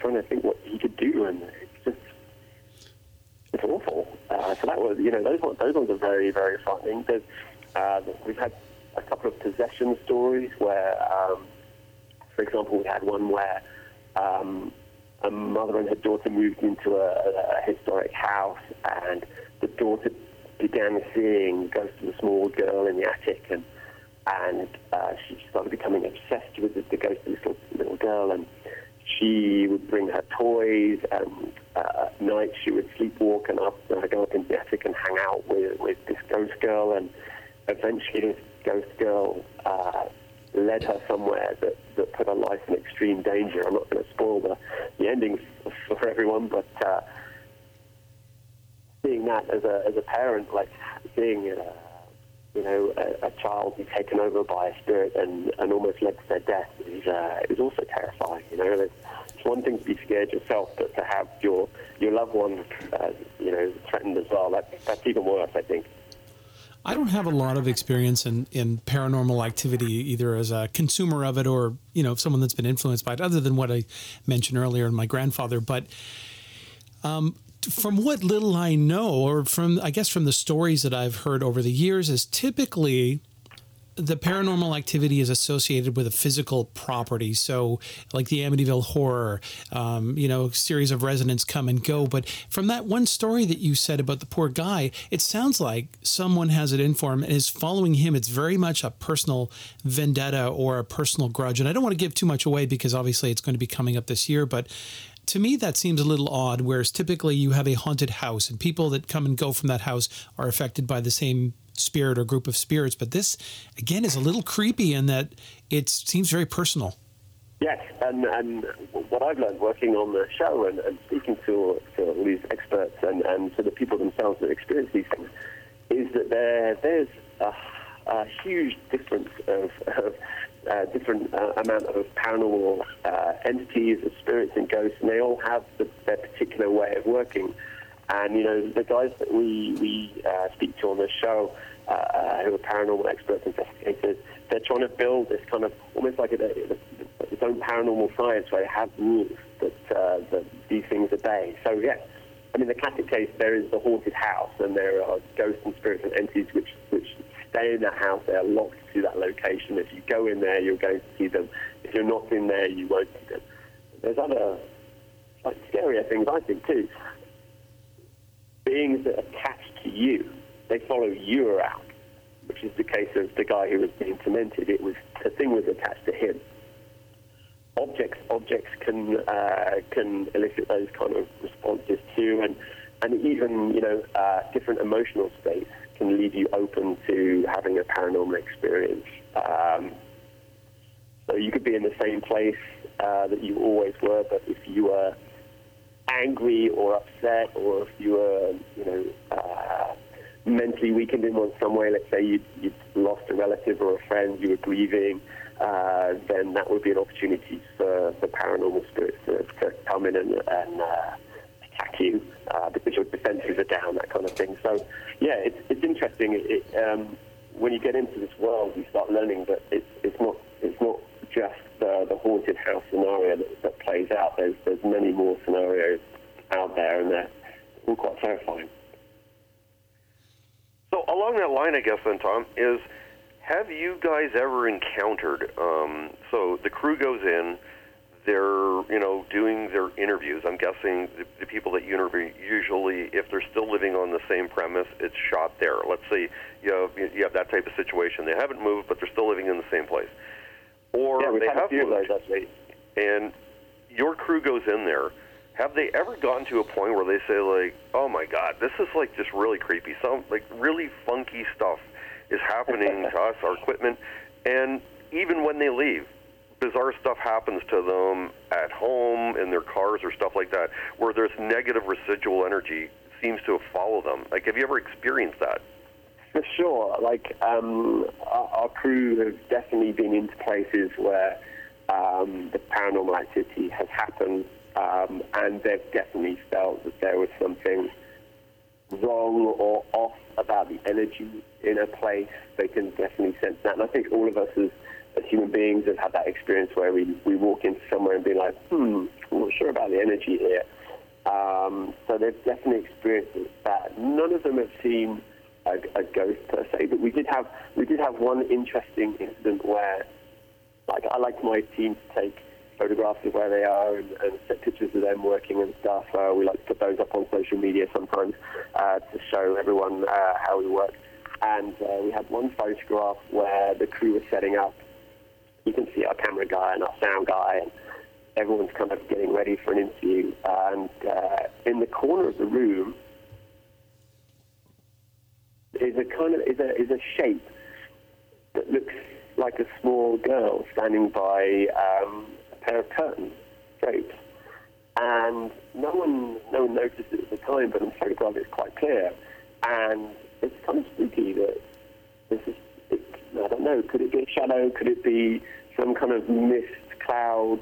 trying to think what he could do and it's just, it's awful. Uh, so that was, you know, those ones, those ones are very, very frightening. There's, uh, we've had a couple of possession stories where, um, for example, we had one where um, a mother and her daughter moved into a, a historic house, and the daughter began seeing ghosts of a small girl in the attic, and and uh, she started becoming obsessed with the, ghost of this little, little girl, and she would bring her toys, and uh, at night she would sleepwalk and up, uh, go up in the attic and hang out with, with this ghost girl. And eventually, this ghost girl uh, led her somewhere that, that put her life in extreme danger. I'm not going to spoil the, the ending for, everyone, but uh, seeing that as a, as a parent, like seeing uh, you know, a, a, child be taken over by a spirit and, and almost led to their death is, uh, is also terrifying. You know, it's, it's one thing to be scared yourself, but to have your your loved one, uh, you know, threatened as well, that, that's even worse, I think. I don't have a lot of experience in, in paranormal activity, either as a consumer of it or, you know, someone that's been influenced by it, other than what I mentioned earlier in my grandfather. But um, from what little I know, or from I guess from the stories that I've heard over the years, is typically the paranormal activity is associated with a physical property. So, like the Amityville horror, um, you know, series of residents come and go. But from that one story that you said about the poor guy, it sounds like someone has it in for him and is following him. It's very much a personal vendetta or a personal grudge. And I don't want to give too much away because obviously it's going to be coming up this year. But to me, that seems a little odd, whereas typically you have a haunted house and people that come and go from that house are affected by the same spirit or group of spirits. But this, again, is a little creepy in that it seems very personal. Yes, and, and what I've learned working on the show and, and speaking to, to all these experts and, and to the people themselves that experience these things is that there there's a, a huge difference of, of uh, different uh, amount of paranormal uh, entities, of spirits and ghosts, and they all have the, their particular way of working. And you know, the guys that we we uh, speak to on the show, uh, who are paranormal experts, investigators, they're trying to build this kind of almost like a, a, its own paranormal science where they have rules that uh, that these things obey. So yes, I mean the classic case there is the haunted house, and there are ghosts and spirits and entities which which stay in that house. They are locked to that location. If you go in there, you're going to see them. If you're not in there, you won't see them. There's other like scarier things I think too. Beings that attach to you, they follow you around, which is the case of the guy who was being tormented. It was the thing was attached to him. Objects, objects can uh, can elicit those kind of responses too, and and even you know uh, different emotional states can leave you open to having a paranormal experience. Um, so you could be in the same place uh, that you always were, but if you were angry or upset, or if you were, you know, uh, mentally weakened in some way, let's say you'd, you'd, lost a relative or a friend, you were grieving, uh, then that would be an opportunity for, for paranormal spirits to, to come in and, and uh, attack you uh, because your defenses are down, that kind of thing. So, yeah, it's, it's interesting. It, um, when you get into this world, you start learning that it's, it's not it's not just the, the haunted house scenario that, that plays out. There's there's many more scenarios out there, and they're all quite terrifying. So along that line, I guess then, Tom, is have you guys ever encountered? Um, so the crew goes in, they're you know doing their interviews. I'm guessing the, the people that you interview usually, if they're still living on the same premise, it's shot there. Let's say you have you have that type of situation. They haven't moved, but they're still living in the same place, or yeah, they have those, actually. and your crew goes in there. Have they ever gotten to a point where they say like, "Oh my God, this is like just really creepy. Some like really funky stuff is happening to us, our equipment, and even when they leave, bizarre stuff happens to them at home in their cars or stuff like that, where there's negative residual energy seems to have followed them. Like, have you ever experienced that? For sure. Like, um, our, our crew have definitely been into places where um, the paranormal activity has happened, um, and they've definitely felt that there was something wrong or off about the energy in a place. They can definitely sense that. And I think all of us as as human beings have had that experience where we, we walk into somewhere and be like, hmm, I'm not sure about the energy here. Um, so they've definitely experienced that. None of them have seen a, a, ghost per se, but we did have we did have one interesting incident where, like, I like my team to take photographs of where they are and, and set pictures of them working and stuff. Uh, we like to put those up on social media sometimes uh, to show everyone uh, how we work. And uh, we had one photograph where the crew was setting up you can see our camera guy and our sound guy, and everyone's kind of getting ready for an interview. And uh, in the corner of the room is a kind of is a is a shape that looks like a small girl standing by um, a pair of curtains, drapes. And no one no one noticed it at the time, but on photograph it's quite clear. And it's kind of spooky that this is I don't know. Could it be a shadow? Could it be some kind of mist cloud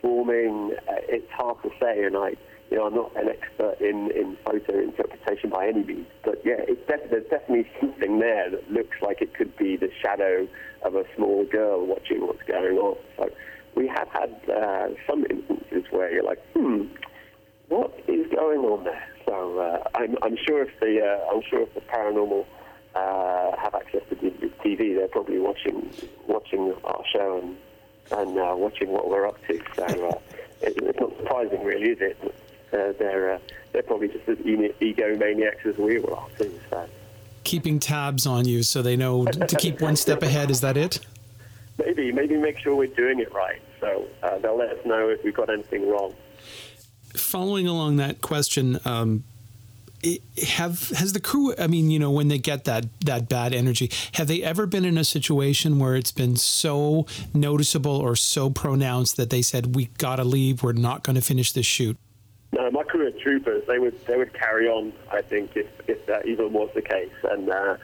forming? Uh, it's hard to say, and I, you know, I'm not an expert in, in photo interpretation by any means, but yeah, it's def- there's definitely something there that looks like it could be the shadow of a small girl watching what's going on. So we have had uh, some instances where you're like, hmm, what is going on there? So uh, I'm, I'm sure if the uh, I'm sure if the paranormal uh, have access to TV, they're probably watching watching our show and and uh, watching what we're up to. So uh, it, it's not surprising, really, is it? Uh, they're uh, they're probably just as egomaniacs as we are. too. So. Keeping tabs on you so they know to keep one step ahead. Is that it? Maybe, maybe make sure we're doing it right. So uh, they'll let us know if we've got anything wrong. Following along that question, um, have has the crew i mean you know when they get that that bad energy have they ever been in a situation where it's been so noticeable or so pronounced that they said we gotta leave we're not going to finish this shoot No, my crew of troopers, they would they would carry on. I think if if that even was the case, and uh,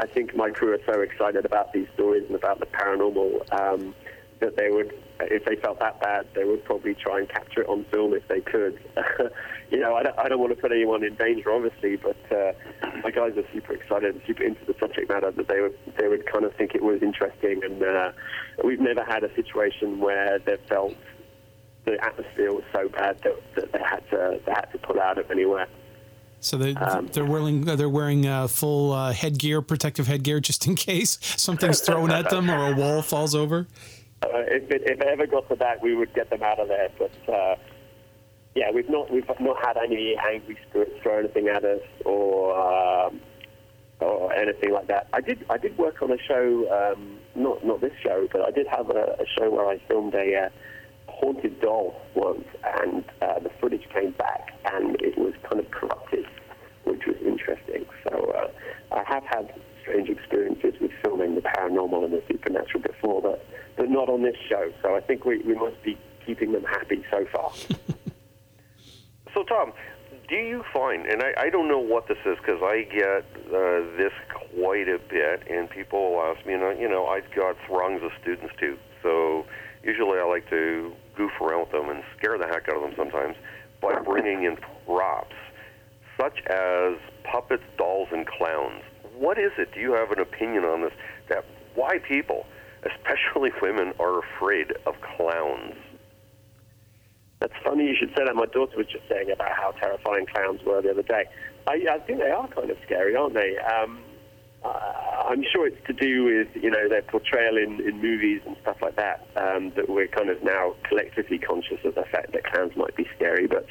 I think my crew are so excited about these stories and about the paranormal um, that they would, if they felt that bad, they would probably try and capture it on film if they could. you know, I don't, I don't want to put anyone in danger, obviously, but uh, my guys are super excited and super into the subject matter that they would they would kind of think it was interesting, and uh, we've never had a situation where they've felt the atmosphere was so bad that, that they had to they had to pull out of anywhere. so they, Um, they're wearing they're wearing uh, full uh, headgear protective headgear just in case something's thrown at them or a wall falls over Uh, if, it, if it ever got to that, we would get them out of there. But uh, yeah, we've not we've not had any angry spirits throw anything at us or um, or anything like that. I did I did work on a show, um, not not this show, but I did have a, a show where I filmed a uh, haunted doll once, and uh, the footage came back, and it was kind of corrupted, which was interesting. So uh, I have had strange experiences with filming the paranormal and the supernatural before, but but not on this show. So I think we, we must be keeping them happy so far. So, Tom, do you find, and I, I don't know what this is because I get uh, this quite a bit, and people ask me, and I, you know, I've got throngs of students too. So, usually I like to goof around with them and scare the heck out of them sometimes by bringing in props, such as puppets, dolls, and clowns. What is it? Do you have an opinion on this? That why people, especially women, are afraid of clowns? That's funny you should say that. My daughter was just saying about how terrifying clowns were the other day. I, I think they are kind of scary, aren't they? Um, uh, I'm sure it's to do with you know their portrayal in, in movies and stuff like that. Um, that we're kind of now collectively conscious of the fact that clowns might be scary, but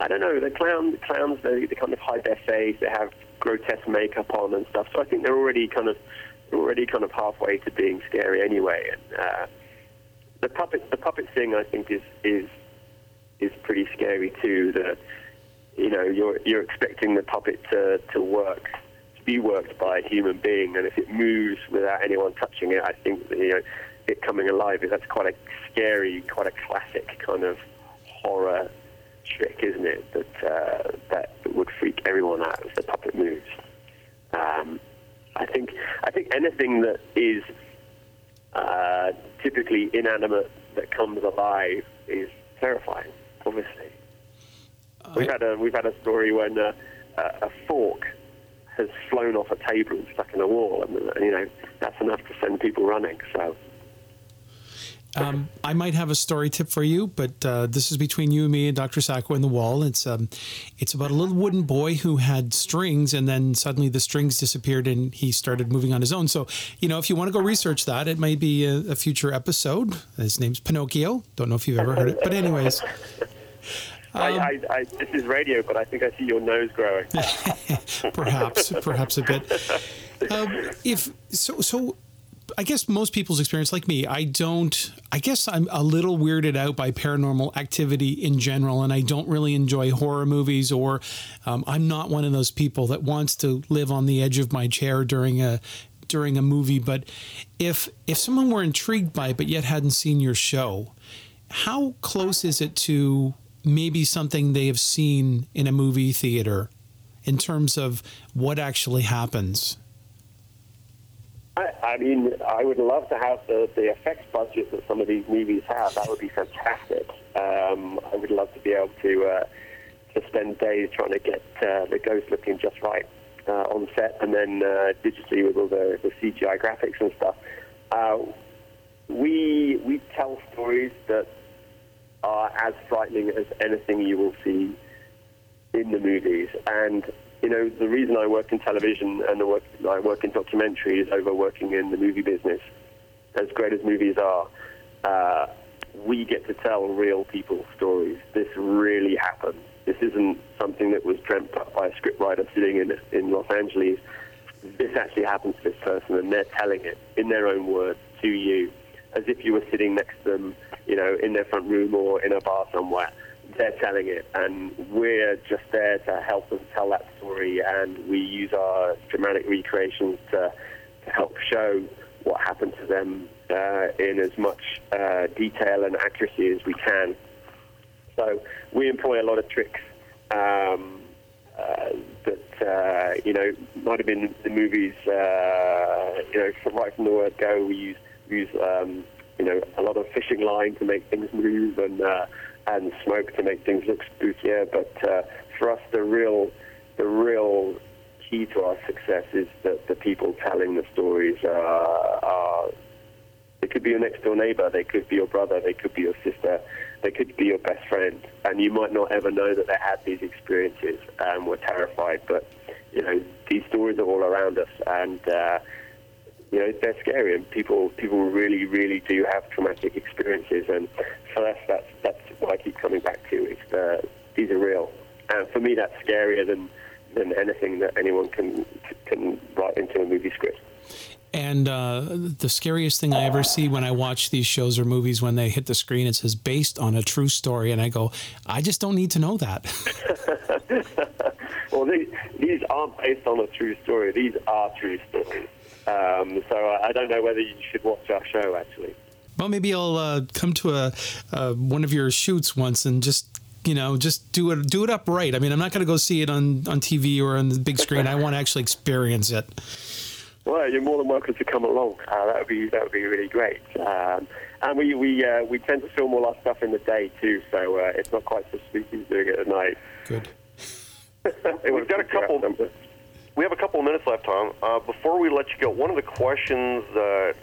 I don't know. The clown, the clowns, they, they kind of hide their face. They have grotesque makeup on and stuff. So I think they're already kind of already kind of halfway to being scary anyway. And uh, the puppet, the puppet thing, I think is is is pretty scary too. That you know you're you're expecting the puppet to to work be worked by a human being, and if it moves without anyone touching it, I think that, you know it coming alive. That's quite a scary, quite a classic kind of horror trick, isn't it? That uh, that would freak everyone out if the puppet moves. Um, I think I think anything that is uh, typically inanimate that comes alive is terrifying. Obviously, we've had a we've had a story when uh, a fork has flown off a table and stuck in a wall, and you know that's enough to send people running. So. Um, I might have a story tip for you, but uh, this is between you and me and Dr. Sacco and the wall. It's um, it's about a little wooden boy who had strings, and then suddenly the strings disappeared, and he started moving on his own. So, you know, if you want to go research that, it may be a, a future episode. His name's Pinocchio. Don't know if you've ever heard it, but anyways, I, I, I, this is radio, but I think I see your nose growing. perhaps, perhaps a bit. Um, if so, so I guess most people's experience, like me, I don't. I guess I'm a little weirded out by paranormal activity in general, and I don't really enjoy horror movies. Or um, I'm not one of those people that wants to live on the edge of my chair during a during a movie. But if if someone were intrigued by it but yet hadn't seen your show, how close is it to maybe something they have seen in a movie theater in terms of what actually happens? I, mean, I would love to have the, the effects budget that some of these movies have. That would be fantastic. Um, I would love to be able to uh, to spend days trying to get uh, the ghost looking just right uh, on set, and then uh, digitally with all the, the CGI graphics and stuff. Uh, we we tell stories that are as frightening as anything you will see in the movies. And you know, the reason I work in television and the work, I work in documentaries over working in the movie business, as great as movies are, uh, we get to tell real people's stories. This really happened. This isn't something that was dreamt up by a scriptwriter sitting in in Los Angeles. This actually happened to this person, and they're telling it in their own words to you, as if you were sitting next to them, you know, in their front room or in a bar somewhere. they're telling it, and we're just there to help them tell that story. And we use our dramatic recreations to, to help show what happened to them uh, in as much uh, detail and accuracy as we can. So we employ a lot of tricks um, uh, that uh, you know might have been the movies. Uh, you know, right from the word go, we use use um, you know a lot of fishing line to make things move and uh, and smoke to make things look spookier. But uh, for us, the real the real key to our success is that the people telling the stories are, are they could be your next door neighbor, they could be your brother, they could be your sister, they could be your best friend, and you might not ever know that they had these experiences and were terrified. But you know, these stories are all around us, and uh, you know they're scary, and people people really really do have traumatic experiences, and for us that's that's what I keep coming back to. is uh, these are real, and for me that's scarier than than anything that anyone can can write into a movie script. And uh, the scariest thing I ever see when I watch these shows or movies, when they hit the screen, it says based on a true story, and I go, I just don't need to know that. well, these, these aren't based on a true story. These are true stories. Um, so I, I don't know whether you should watch our show, actually. Well, maybe I'll uh, come to a uh, one of your shoots once and just you know just do it do it up right. I mean, I'm not going to go see it on on TV or on the big screen. I want to actually experience it. Well, you're more than welcome to come along. Uh, that would be that would be really great. Um, and we we uh, we tend to film all our stuff in the day too, so uh, it's not quite so spooky doing it at night. Good. We've got a couple. We have a couple of minutes left, Tom. Uh, before we let you go, one of the questions that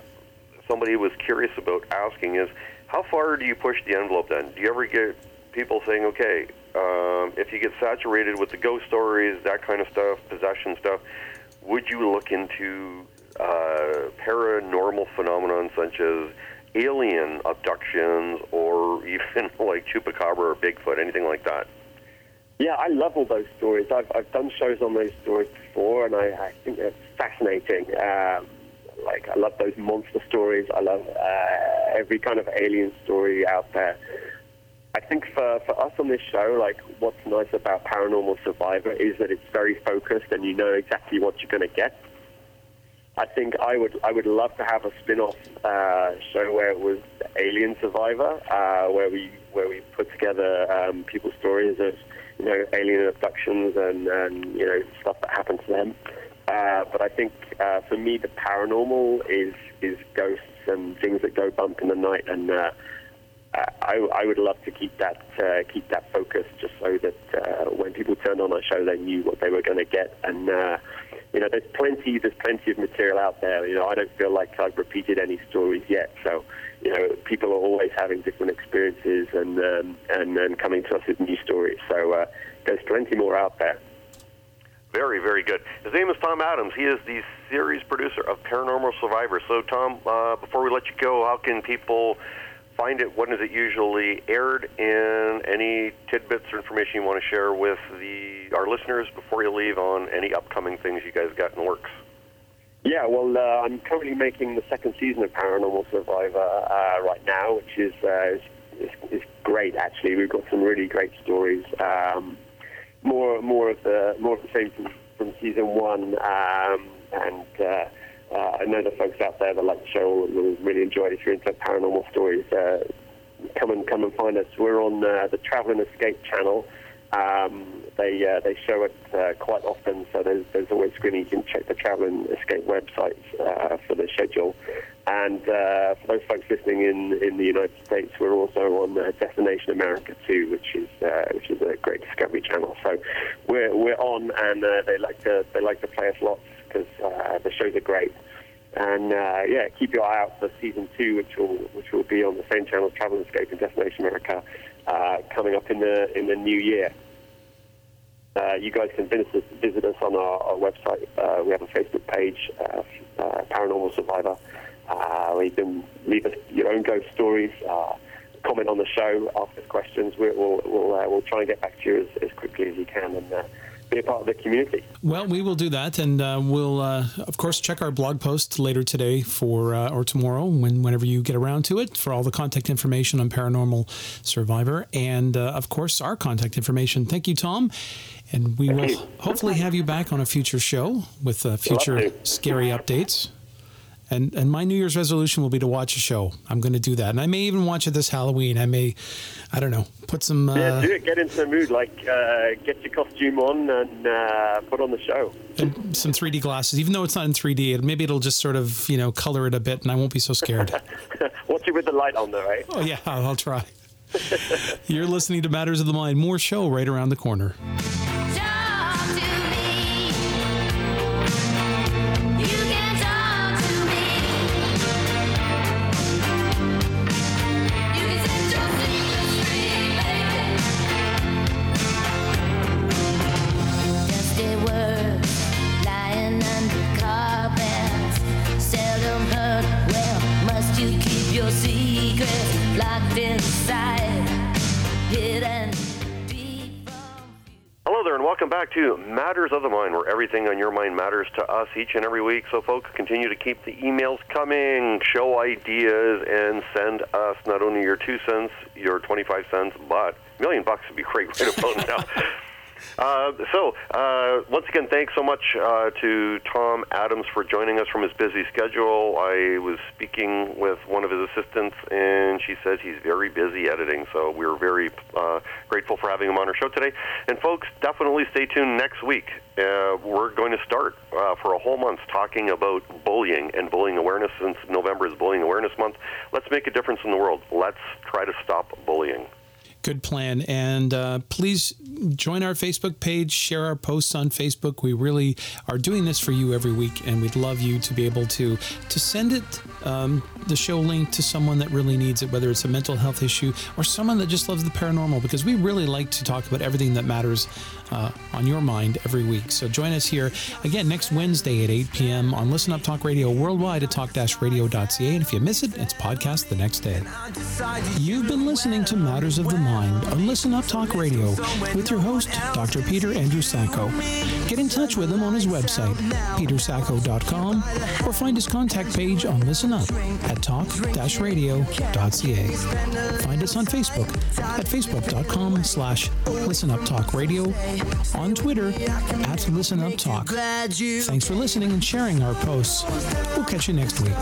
somebody was curious about asking is, how far do you push the envelope? Then, do you ever get people saying, "Okay, um, if you get saturated with the ghost stories, that kind of stuff, possession stuff"? would you look into uh, paranormal phenomenon such as alien abductions or even like chupacabra or Bigfoot, anything like that? Yeah, I love all those stories. I've, I've done shows on those stories before, and I, I think they're fascinating. Um, like, I love those monster stories. I love uh, every kind of alien story out there. I think for, for us on this show, like what's nice about Paranormal Survivor is that it's very focused and you know exactly what you're going to get. I think I would I would love to have a spin-off uh, show where it was Alien Survivor, uh, where we where we put together um, people's stories of you know alien abductions and, and you know stuff that happened to them. Uh, but I think uh, for me the paranormal is is ghosts and things that go bump in the night and uh, I, I, would love to keep that uh, keep that focus, just so that uh, when people turned on our show, they knew what they were going to get. And uh, you know, there's plenty there's plenty of material out there. You know, I don't feel like I've repeated any stories yet. So, you know, people are always having different experiences and um, and, and coming to us with new stories. So uh, there's plenty more out there. Very, very good. His name is Tom Adams. He is the series producer of Paranormal Survivor. So, Tom, uh, before we let you go, how can people find it? When is it usually aired? And any tidbits or information you want to share with the our listeners before you leave on any upcoming things you guys got in the works? Yeah, well, uh, I'm currently making the second season of Paranormal Survivor uh, right now, which is, uh, is, is, great. Actually, we've got some really great stories. Um, more more of the more of the same from, from season one, um, and uh, uh, I know the folks out there that like the show will really enjoy it. If you're into paranormal stories, uh, come and come and find us. We're on the Travel and Escape channel. Um, they uh, they show it uh, quite often, so there's there's always screening. You can check the Travel and Escape websites uh, for the schedule. And uh, for those folks listening in, in the United States, we're also on uh, Destination America too, which is uh, which is a great Discovery Channel. So we're we're on, and they like to they like to play us lots because the shows are great. And yeah, keep your eye out for season two, which will which will be on the same channel, Travel and Escape and Destination America, coming up in the in the new year. Uh, you guys can visit us, visit us on our, our website. Uh, we have a Facebook page, uh, uh, Paranormal Survivor. where you can leave us your own ghost stories, comment on the show, ask us questions. We, will we'll, we'll try and get back to you as, as quickly as you can and be a part of the community. Well, we will do that, and uh, we'll, uh, of course, check our blog post later today for uh, or tomorrow, when whenever you get around to it, for all the contact information on Paranormal Survivor, and uh, of course our contact information. Thank you, Tom, and we will you. hopefully have you back on a future show with uh, future scary updates. And and my New Year's resolution will be to watch a show. I'm going to do that, and I may even watch it this Halloween. I may, I don't know, put some. Uh, Yeah, do it. Get into the mood. Like, uh, get your costume on and uh, put on the show. and some 3D glasses, even though it's not in 3D. It, maybe it'll just sort of, you know, color it a bit, and I won't be so scared. Watch it with the light on, though, right? oh yeah, I'll, I'll try. You're listening to Matters of the Mind. More show right around the corner. Back to Matters of the Mind, where everything on your mind matters to us each and every week. So, folks, continue to keep the emails coming, show ideas, and send us not only your two cents, your 25 cents, but a million bucks would be great right about now. Uh, so, uh, once again, thanks so much uh, to Tom Adams for joining us from his busy schedule. I was speaking with one of his assistants, and she says he's very busy editing. So, we're very uh, grateful for having him on our show today. And, folks, definitely stay tuned next week. Uh, we're going to start for a whole month talking about bullying and bullying awareness. Since November is Bullying Awareness Month, let's make a difference in the world. Let's try to stop bullying. Good plan. And uh, please join our Facebook page, share our posts on Facebook. We really are doing this for you every week, and we'd love you to be able to to send it um, the show link to someone that really needs it, whether it's a mental health issue or someone that just loves the paranormal, because we really like to talk about everything that matters uh, on your mind every week. So join us here again next Wednesday at 8 p.m. on Listen Up Talk Radio worldwide at talk-radio.ca. And if you miss it, it's podcast the next day. You've been listening to Matters of the Mind on Listen Up Talk Radio with your host, Dr. Peter Andrew Sacco. Get in touch with him on his website, petersacco.com, or find his contact page on Listen Up at talk-radio.ca. Find us on Facebook at facebook.com slash Listen Up Talk Radio, on Twitter at Listen Up Talk. Thanks for listening and sharing our posts. We'll catch you next week.